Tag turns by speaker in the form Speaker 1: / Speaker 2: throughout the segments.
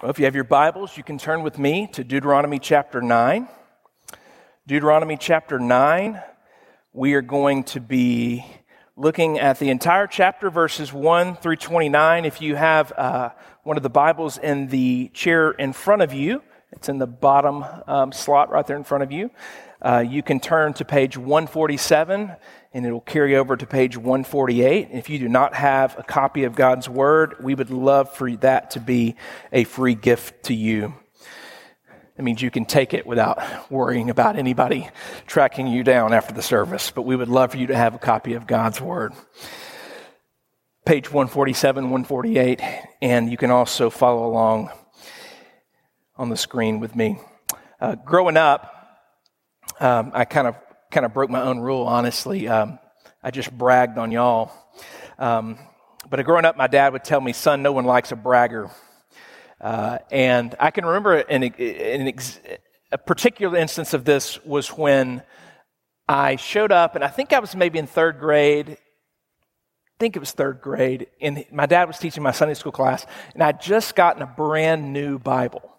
Speaker 1: Well, if you have your Bibles, you can turn with me to Deuteronomy chapter 9. Deuteronomy chapter 9, we are going to be looking at the entire chapter, verses 1 through 29. If you have uh, one of the Bibles in the chair in front of you, it's in the bottom um, slot right there in front of you. Uh, you can turn to page 147 and it will carry over to page 148. If you do not have a copy of God's Word, we would love for that to be a free gift to you. That means you can take it without worrying about anybody tracking you down after the service, but we would love for you to have a copy of God's Word. Page 147, 148, and you can also follow along on the screen with me. Uh, growing up, um, I kind of kind of broke my own rule, honestly. Um, I just bragged on y'all. Um, but growing up, my dad would tell me, son, no one likes a bragger. Uh, and I can remember an, an ex- a particular instance of this was when I showed up, and I think I was maybe in third grade. I think it was third grade. And my dad was teaching my Sunday school class, and I'd just gotten a brand new Bible.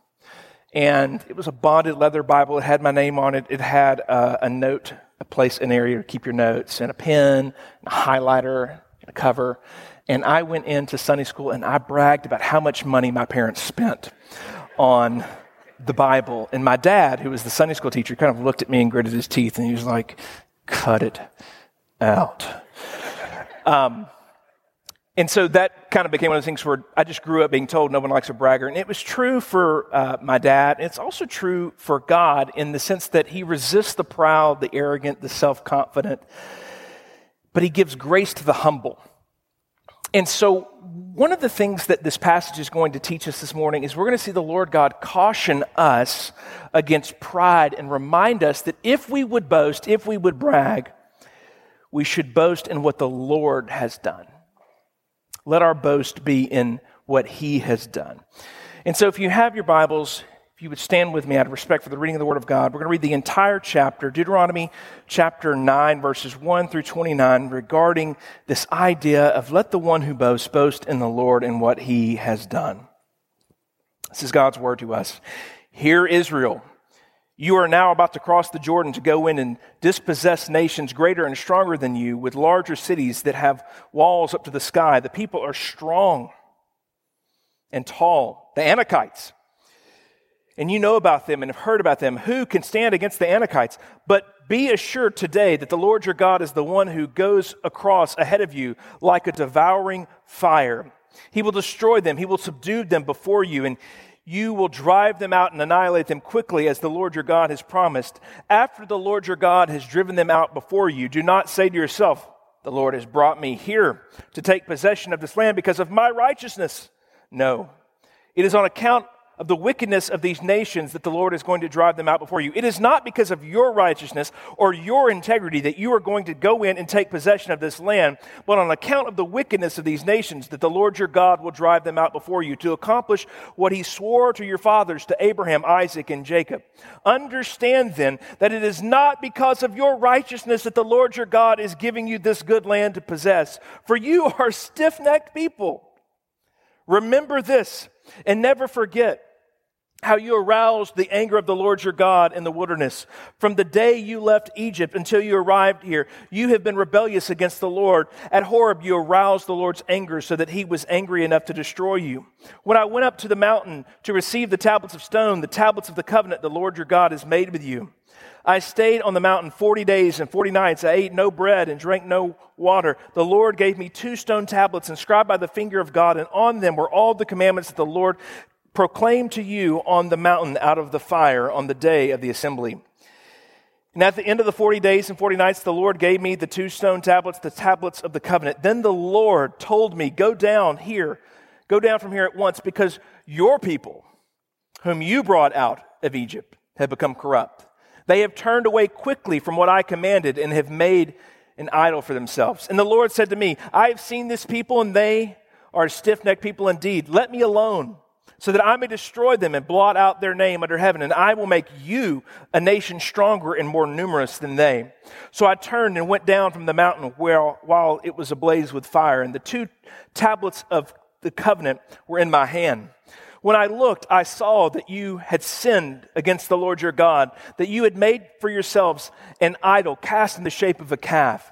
Speaker 1: And it was a bonded leather Bible. It had my name on it. It had uh, a note, a place, an area to keep your notes, and a pen, and a highlighter, and a cover. And I went into Sunday school and I bragged about how much money my parents spent on the Bible. And my dad, who was the Sunday school teacher, kind of looked at me and gritted his teeth and he was like, cut it out. Um, and so that kind of became one of those things where I just grew up being told no one likes a bragger. And it was true for uh, my dad. And it's also true for God in the sense that he resists the proud, the arrogant, the self confident, but he gives grace to the humble. And so, one of the things that this passage is going to teach us this morning is we're going to see the Lord God caution us against pride and remind us that if we would boast, if we would brag, we should boast in what the Lord has done. Let our boast be in what he has done. And so, if you have your Bibles, if you would stand with me out of respect for the reading of the Word of God, we're going to read the entire chapter, Deuteronomy chapter 9, verses 1 through 29, regarding this idea of let the one who boasts boast in the Lord and what he has done. This is God's word to us. Hear Israel. You are now about to cross the Jordan to go in and dispossess nations greater and stronger than you with larger cities that have walls up to the sky. The people are strong and tall. The Anakites. And you know about them and have heard about them. Who can stand against the Anakites? But be assured today that the Lord your God is the one who goes across ahead of you like a devouring fire. He will destroy them. He will subdue them before you. And you will drive them out and annihilate them quickly as the Lord your God has promised. After the Lord your God has driven them out before you, do not say to yourself, The Lord has brought me here to take possession of this land because of my righteousness. No, it is on account of the wickedness of these nations that the Lord is going to drive them out before you. It is not because of your righteousness or your integrity that you are going to go in and take possession of this land, but on account of the wickedness of these nations that the Lord your God will drive them out before you to accomplish what he swore to your fathers, to Abraham, Isaac, and Jacob. Understand then that it is not because of your righteousness that the Lord your God is giving you this good land to possess, for you are stiff necked people. Remember this and never forget how you aroused the anger of the Lord your God in the wilderness. From the day you left Egypt until you arrived here, you have been rebellious against the Lord. At Horeb, you aroused the Lord's anger so that he was angry enough to destroy you. When I went up to the mountain to receive the tablets of stone, the tablets of the covenant the Lord your God has made with you, I stayed on the mountain 40 days and 40 nights. I ate no bread and drank no water. The Lord gave me two stone tablets inscribed by the finger of God, and on them were all the commandments that the Lord proclaimed to you on the mountain out of the fire on the day of the assembly. And at the end of the 40 days and 40 nights, the Lord gave me the two stone tablets, the tablets of the covenant. Then the Lord told me, Go down here, go down from here at once, because your people, whom you brought out of Egypt, have become corrupt. They have turned away quickly from what I commanded and have made an idol for themselves. And the Lord said to me, I have seen this people, and they are stiff necked people indeed. Let me alone so that I may destroy them and blot out their name under heaven, and I will make you a nation stronger and more numerous than they. So I turned and went down from the mountain where, while it was ablaze with fire, and the two tablets of the covenant were in my hand. When I looked, I saw that you had sinned against the Lord your God, that you had made for yourselves an idol cast in the shape of a calf.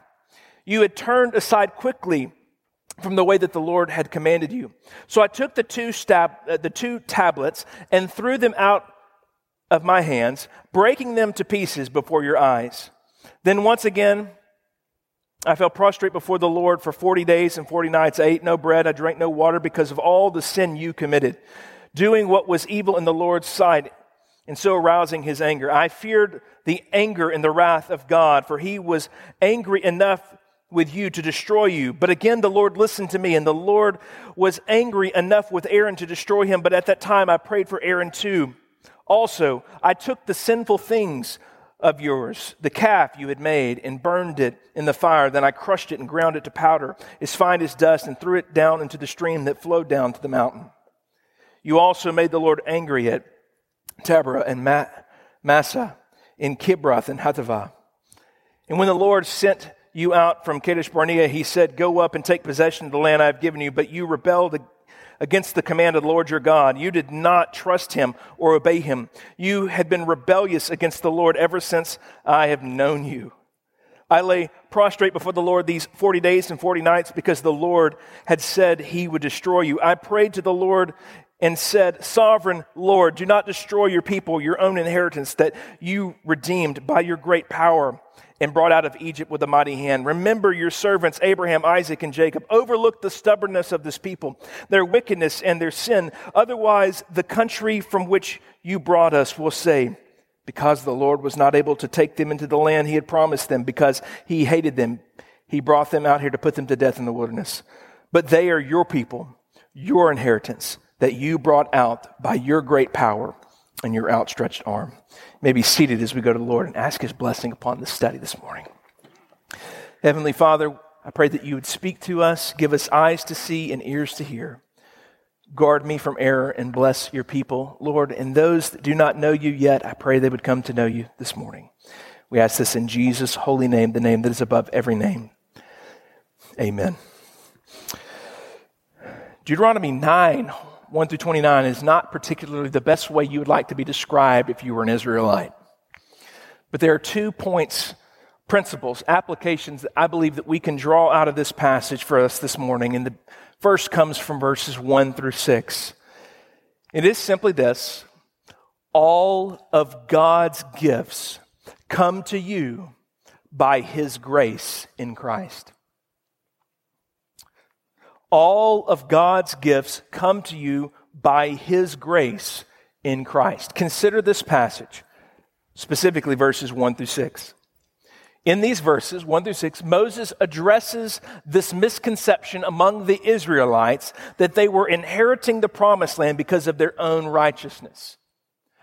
Speaker 1: You had turned aside quickly from the way that the Lord had commanded you. So I took the two, stab, uh, the two tablets and threw them out of my hands, breaking them to pieces before your eyes. Then once again, I fell prostrate before the Lord for 40 days and 40 nights. I ate no bread, I drank no water because of all the sin you committed, doing what was evil in the Lord's sight, and so arousing his anger. I feared the anger and the wrath of God, for he was angry enough with you to destroy you. But again, the Lord listened to me, and the Lord was angry enough with Aaron to destroy him. But at that time, I prayed for Aaron too. Also, I took the sinful things of yours, the calf you had made, and burned it in the fire. Then I crushed it and ground it to powder, as fine as dust, and threw it down into the stream that flowed down to the mountain. You also made the Lord angry at Taberah and Ma- Massah, in Kibroth and Hattaavah. And when the Lord sent you out from Kadesh Barnea, he said, Go up and take possession of the land I have given you. But you rebelled against the command of the Lord your God. You did not trust him or obey him. You had been rebellious against the Lord ever since I have known you. I lay prostrate before the Lord these 40 days and 40 nights because the Lord had said he would destroy you. I prayed to the Lord and said, Sovereign Lord, do not destroy your people, your own inheritance that you redeemed by your great power and brought out of Egypt with a mighty hand. Remember your servants, Abraham, Isaac, and Jacob. Overlook the stubbornness of this people, their wickedness and their sin. Otherwise, the country from which you brought us will say, because the Lord was not able to take them into the land he had promised them, because he hated them, he brought them out here to put them to death in the wilderness. But they are your people, your inheritance, that you brought out by your great power and your outstretched arm may be seated as we go to the Lord and ask His blessing upon this study this morning. Heavenly Father, I pray that you would speak to us, give us eyes to see and ears to hear. Guard me from error and bless your people, Lord. And those that do not know you yet, I pray they would come to know you this morning. We ask this in Jesus' holy name, the name that is above every name. Amen. Deuteronomy 9 1 through 29 is not particularly the best way you would like to be described if you were an Israelite. But there are two points, principles, applications that I believe that we can draw out of this passage for us this morning. And the first comes from verses 1 through 6. It is simply this all of God's gifts come to you by his grace in Christ. All of God's gifts come to you by His grace in Christ. Consider this passage, specifically verses 1 through 6. In these verses, 1 through 6, Moses addresses this misconception among the Israelites that they were inheriting the promised land because of their own righteousness.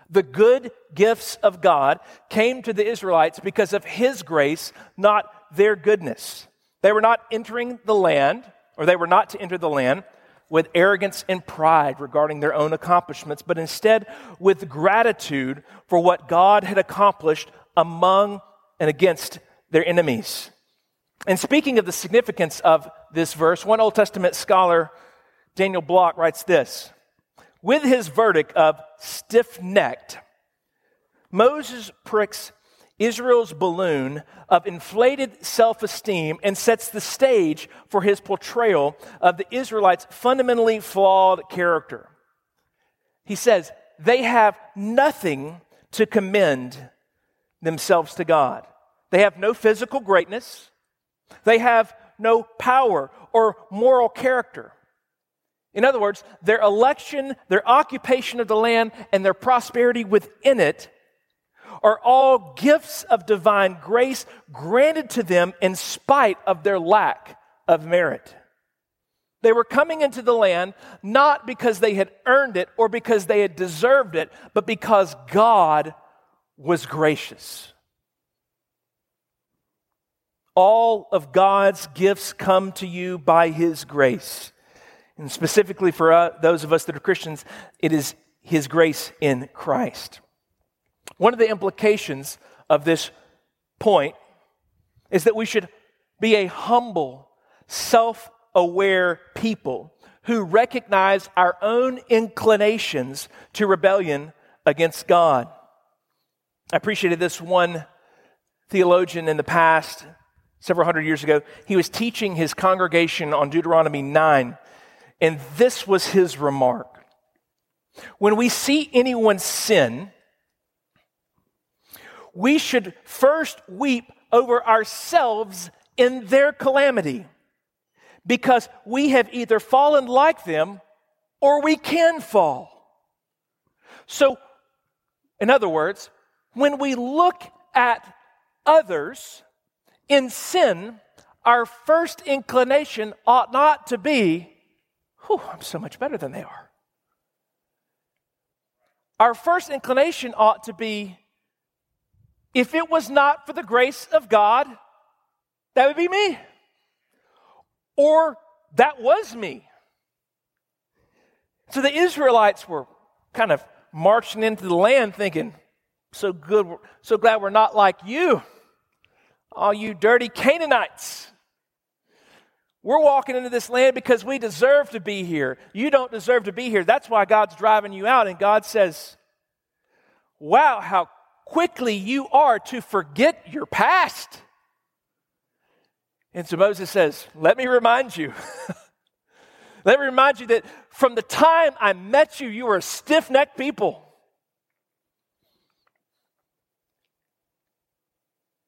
Speaker 1: The good gifts of God came to the Israelites because of His grace, not their goodness. They were not entering the land or they were not to enter the land with arrogance and pride regarding their own accomplishments, but instead with gratitude for what God had accomplished among and against their enemies. And speaking of the significance of this verse, one Old Testament scholar, Daniel Block, writes this With his verdict of stiff necked, Moses pricks Israel's balloon of inflated self esteem and sets the stage for his portrayal of the Israelites' fundamentally flawed character. He says, they have nothing to commend themselves to God. They have no physical greatness, they have no power or moral character. In other words, their election, their occupation of the land, and their prosperity within it are all gifts of divine grace granted to them in spite of their lack of merit. They were coming into the land not because they had earned it or because they had deserved it, but because God was gracious. All of God's gifts come to you by His grace. And specifically for uh, those of us that are Christians, it is His grace in Christ. One of the implications of this point is that we should be a humble, self aware people who recognize our own inclinations to rebellion against God. I appreciated this one theologian in the past, several hundred years ago. He was teaching his congregation on Deuteronomy 9, and this was his remark. When we see anyone sin, we should first weep over ourselves in their calamity because we have either fallen like them or we can fall. So, in other words, when we look at others in sin, our first inclination ought not to be, whew, I'm so much better than they are. Our first inclination ought to be, if it was not for the grace of God, that would be me. Or that was me. So the Israelites were kind of marching into the land thinking, so good, so glad we're not like you, all you dirty Canaanites. We're walking into this land because we deserve to be here. You don't deserve to be here. That's why God's driving you out. And God says, Wow, how quickly you are to forget your past. And so Moses says, Let me remind you. Let me remind you that from the time I met you, you were a stiff necked people.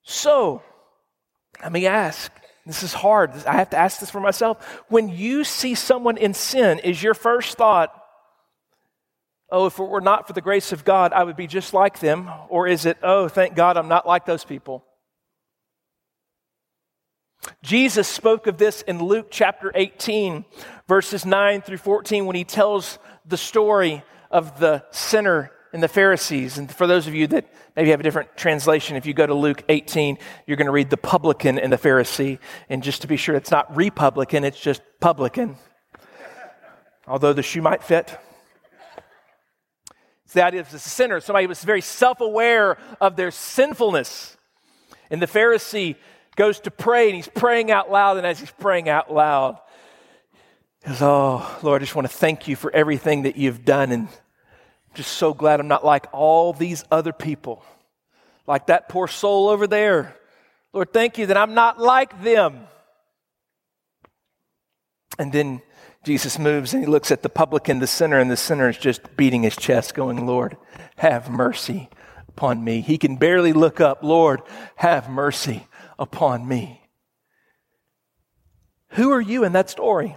Speaker 1: So, let me ask this is hard. I have to ask this for myself. When you see someone in sin, is your first thought, oh, if it were not for the grace of God, I would be just like them? Or is it, oh, thank God I'm not like those people? Jesus spoke of this in Luke chapter 18, verses 9 through 14, when he tells the story of the sinner and the Pharisees. And for those of you that maybe have a different translation, if you go to Luke 18, you're going to read the publican and the Pharisee. And just to be sure, it's not republican, it's just publican. Although the shoe might fit. The idea of the sinner, somebody who was very self aware of their sinfulness. And the Pharisee goes to pray and he's praying out loud. And as he's praying out loud, he goes, Oh, Lord, I just want to thank you for everything that you've done. And I'm just so glad I'm not like all these other people, like that poor soul over there. Lord, thank you that I'm not like them. And then Jesus moves and he looks at the publican, the sinner, and the sinner is just beating his chest, going, Lord, have mercy upon me. He can barely look up. Lord, have mercy upon me. Who are you in that story?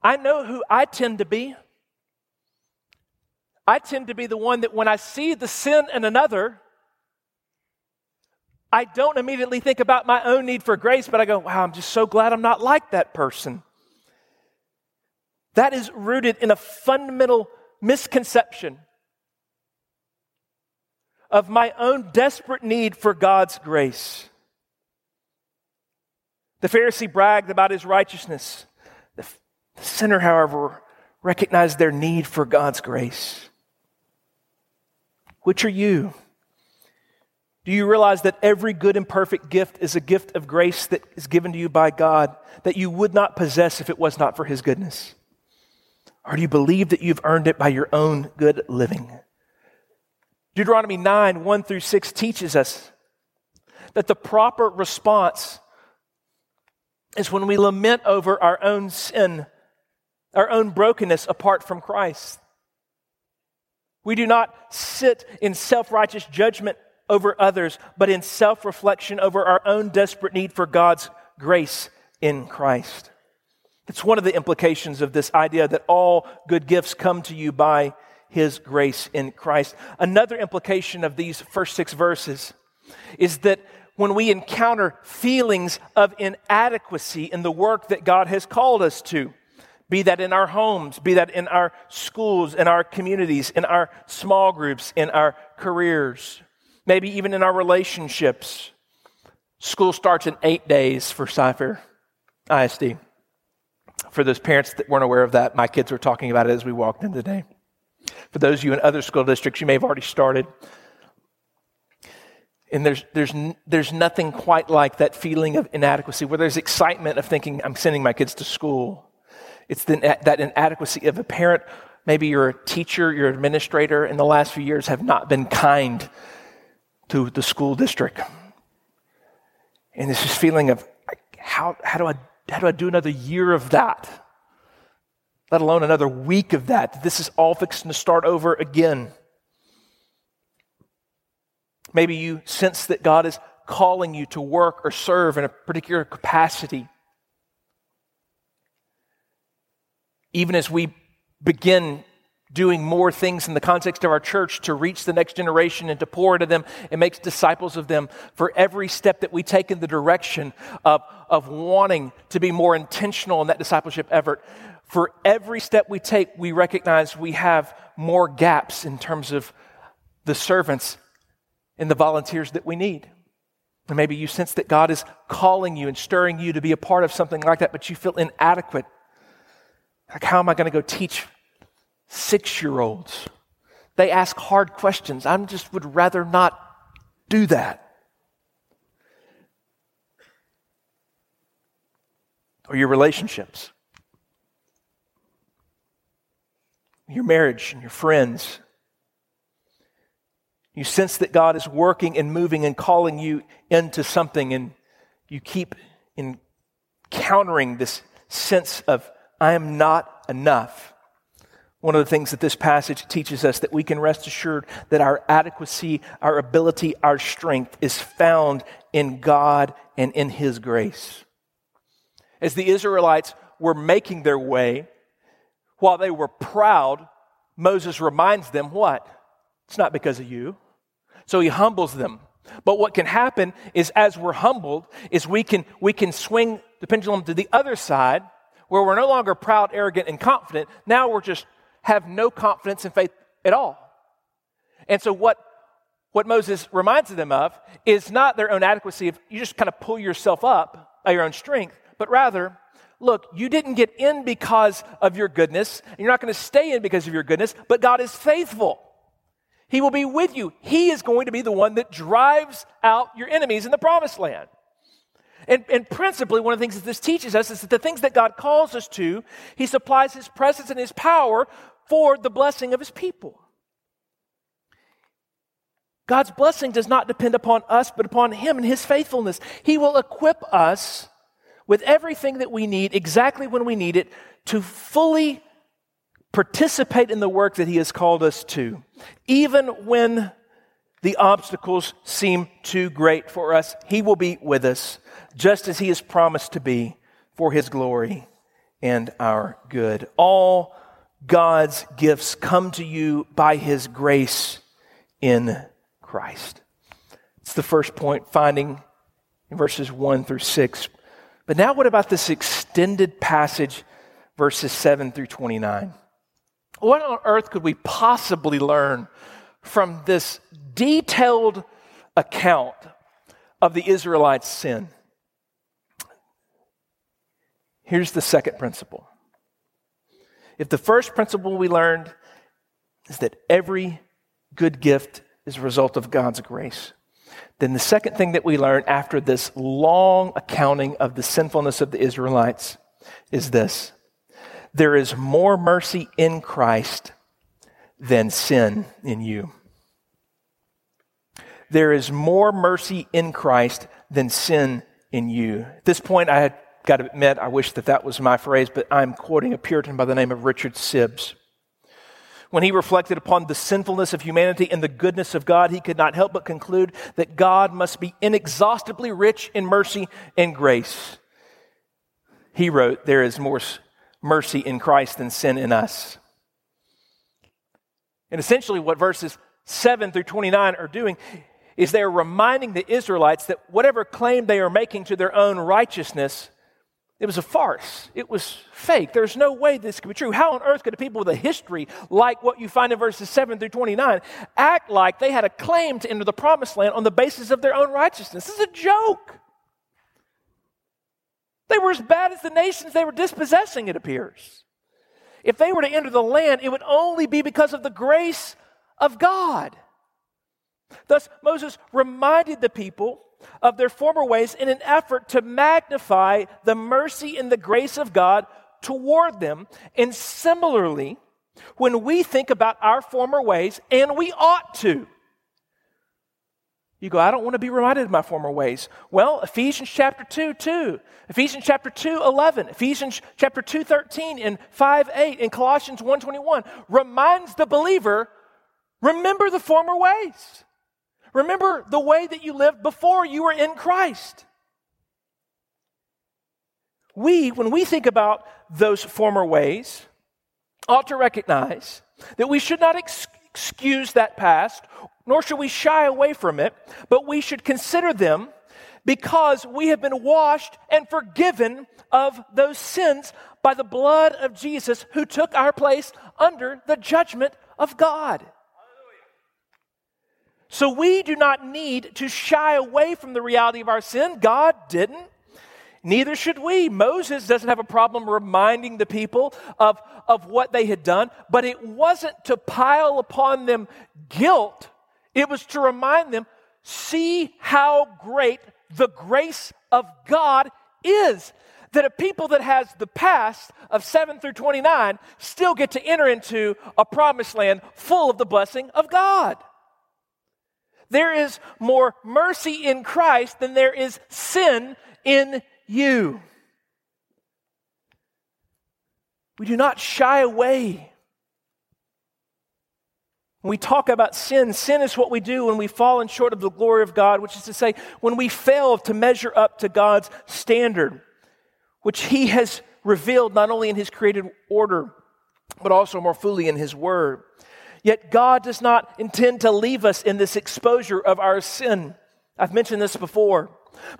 Speaker 1: I know who I tend to be. I tend to be the one that when I see the sin in another, I don't immediately think about my own need for grace, but I go, wow, I'm just so glad I'm not like that person. That is rooted in a fundamental misconception of my own desperate need for God's grace. The Pharisee bragged about his righteousness. The, the sinner, however, recognized their need for God's grace. Which are you? Do you realize that every good and perfect gift is a gift of grace that is given to you by God that you would not possess if it was not for His goodness? Or do you believe that you've earned it by your own good living? Deuteronomy 9, 1 through 6 teaches us that the proper response is when we lament over our own sin, our own brokenness apart from Christ. We do not sit in self righteous judgment over others, but in self reflection over our own desperate need for God's grace in Christ. It's one of the implications of this idea that all good gifts come to you by his grace in Christ. Another implication of these first six verses is that when we encounter feelings of inadequacy in the work that God has called us to, be that in our homes, be that in our schools, in our communities, in our small groups, in our careers, maybe even in our relationships. School starts in eight days for Cy-Fair ISD. For those parents that weren't aware of that, my kids were talking about it as we walked in today. For those of you in other school districts, you may have already started. And there's, there's, there's nothing quite like that feeling of inadequacy where there's excitement of thinking, I'm sending my kids to school. It's the, that inadequacy of a parent. Maybe you're teacher, you're administrator, in the last few years have not been kind to the school district. And this feeling of how, how, do I, how do I do another year of that? Let alone another week of that. This is all fixing to start over again. Maybe you sense that God is calling you to work or serve in a particular capacity. Even as we begin doing more things in the context of our church to reach the next generation and to pour into them and make disciples of them, for every step that we take in the direction of, of wanting to be more intentional in that discipleship effort, for every step we take, we recognize we have more gaps in terms of the servants and the volunteers that we need. And maybe you sense that God is calling you and stirring you to be a part of something like that, but you feel inadequate. Like, how am I going to go teach six year olds? They ask hard questions. I just would rather not do that. Or your relationships, your marriage, and your friends. You sense that God is working and moving and calling you into something, and you keep encountering this sense of, I am not enough. One of the things that this passage teaches us that we can rest assured that our adequacy, our ability, our strength is found in God and in His grace. As the Israelites were making their way, while they were proud, Moses reminds them what? It's not because of you. So he humbles them. But what can happen is as we're humbled, is we can, we can swing the pendulum to the other side where we're no longer proud, arrogant, and confident. Now we're just have no confidence and faith at all. And so what, what Moses reminds them of is not their own adequacy of you just kind of pull yourself up by your own strength, but rather, look, you didn't get in because of your goodness, and you're not going to stay in because of your goodness, but God is faithful. He will be with you. He is going to be the one that drives out your enemies in the promised land. And, and, principally, one of the things that this teaches us is that the things that God calls us to, He supplies His presence and His power for the blessing of His people. God's blessing does not depend upon us, but upon Him and His faithfulness. He will equip us with everything that we need exactly when we need it to fully participate in the work that He has called us to, even when the obstacles seem too great for us. He will be with us, just as He has promised to be for His glory and our good. All God's gifts come to you by His grace in Christ. It's the first point, finding in verses 1 through 6. But now, what about this extended passage, verses 7 through 29? What on earth could we possibly learn from this detailed account of the Israelites' sin? Here's the second principle. If the first principle we learned is that every good gift is a result of God's grace, then the second thing that we learn after this long accounting of the sinfulness of the Israelites is this there is more mercy in Christ than sin in you. There is more mercy in Christ than sin in you. At this point, I had got to admit, I wish that that was my phrase, but I'm quoting a Puritan by the name of Richard Sibbes. When he reflected upon the sinfulness of humanity and the goodness of God, he could not help but conclude that God must be inexhaustibly rich in mercy and grace. He wrote, There is more mercy in Christ than sin in us. And essentially, what verses 7 through 29 are doing is they're reminding the Israelites that whatever claim they are making to their own righteousness, it was a farce. It was fake. There's no way this could be true. How on earth could a people with a history like what you find in verses 7 through 29 act like they had a claim to enter the promised land on the basis of their own righteousness? This is a joke. They were as bad as the nations they were dispossessing, it appears. If they were to enter the land, it would only be because of the grace of God. Thus, Moses reminded the people of their former ways in an effort to magnify the mercy and the grace of God toward them. And similarly, when we think about our former ways, and we ought to, you go, I don't want to be reminded of my former ways. Well, Ephesians chapter 2, 2. Ephesians chapter 2, 11. Ephesians chapter 2, 13 and 5, 8 and Colossians 1, 21 reminds the believer, remember the former ways. Remember the way that you lived before you were in Christ. We, when we think about those former ways, ought to recognize that we should not ex- excuse that past, nor should we shy away from it, but we should consider them because we have been washed and forgiven of those sins by the blood of Jesus who took our place under the judgment of God. So we do not need to shy away from the reality of our sin. God didn't. Neither should we. Moses doesn't have a problem reminding the people of, of what they had done, but it wasn't to pile upon them guilt. It was to remind them, see how great the grace of God is. That a people that has the past of 7 through 29 still get to enter into a promised land full of the blessing of God. There is more mercy in Christ than there is sin in you. We do not shy away. When we talk about sin, sin is what we do when we fall short of the glory of God, which is to say, when we fail to measure up to God's standard, which He has revealed not only in His created order, but also more fully in His Word. Yet God does not intend to leave us in this exposure of our sin. I've mentioned this before.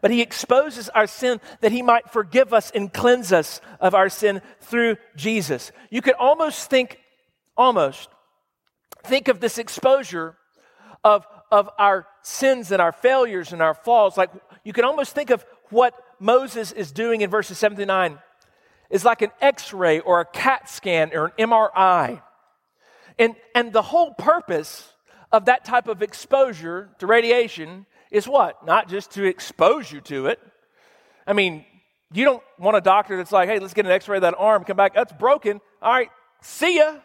Speaker 1: But he exposes our sin that he might forgive us and cleanse us of our sin through Jesus. You could almost think, almost, think of this exposure of, of our sins and our failures and our falls. Like you can almost think of what Moses is doing in verses 79 is like an x ray or a CAT scan or an MRI. And, and the whole purpose of that type of exposure to radiation is what? Not just to expose you to it. I mean, you don't want a doctor that's like, hey, let's get an x ray of that arm, come back, that's broken. All right, see ya.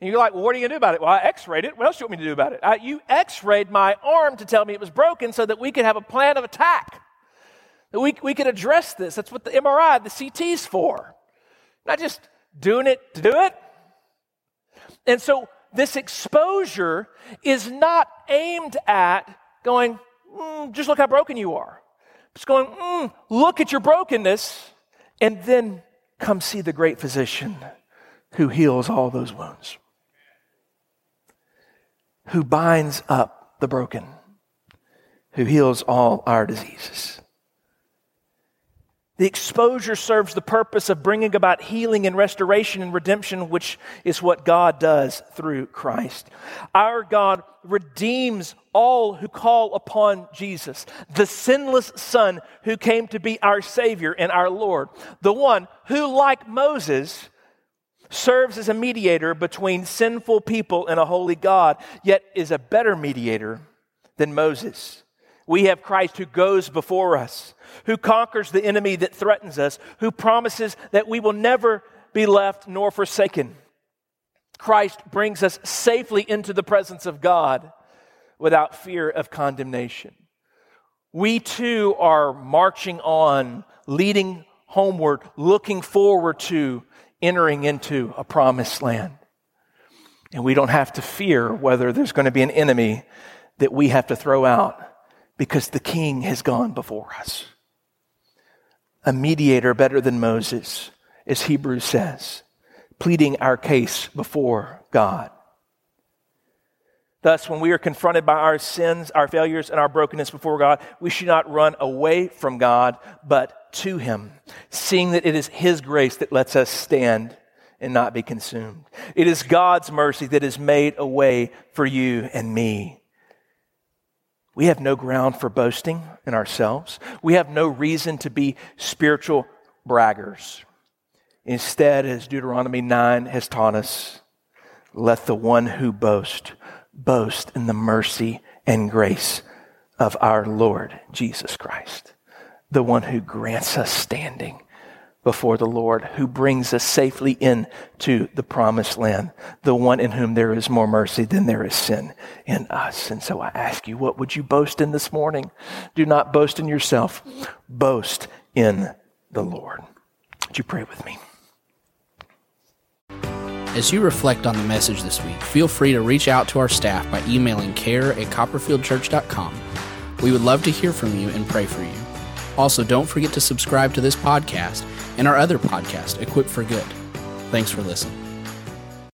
Speaker 1: And you're like, well, what are you going to do about it? Well, I x rayed it. What else do you want me to do about it? I, you x rayed my arm to tell me it was broken so that we could have a plan of attack. That we, we could address this. That's what the MRI, the CT's for. Not just doing it to do it. And so this exposure is not aimed at going, mm, just look how broken you are. Just going, mm, look at your brokenness, and then come see the great physician who heals all those wounds, who binds up the broken, who heals all our diseases. The exposure serves the purpose of bringing about healing and restoration and redemption, which is what God does through Christ. Our God redeems all who call upon Jesus, the sinless Son who came to be our Savior and our Lord, the one who, like Moses, serves as a mediator between sinful people and a holy God, yet is a better mediator than Moses. We have Christ who goes before us, who conquers the enemy that threatens us, who promises that we will never be left nor forsaken. Christ brings us safely into the presence of God without fear of condemnation. We too are marching on, leading homeward, looking forward to entering into a promised land. And we don't have to fear whether there's going to be an enemy that we have to throw out because the king has gone before us. A mediator better than Moses, as Hebrews says, pleading our case before God. Thus, when we are confronted by our sins, our failures, and our brokenness before God, we should not run away from God, but to Him, seeing that it is His grace that lets us stand and not be consumed. It is God's mercy that has made a way for you and me. We have no ground for boasting in ourselves. We have no reason to be spiritual braggers. Instead, as Deuteronomy 9 has taught us, let the one who boasts boast in the mercy and grace of our Lord Jesus Christ, the one who grants us standing before the Lord who brings us safely into the promised land, the one in whom there is more mercy than there is sin in us. And so I ask you, what would you boast in this morning? Do not boast in yourself, boast in the Lord. Would you pray with me?
Speaker 2: As you reflect on the message this week, feel free to reach out to our staff by emailing care at copperfieldchurch.com. We would love to hear from you and pray for you. Also, don't forget to subscribe to this podcast and our other podcast, Equipped for Good. Thanks for listening.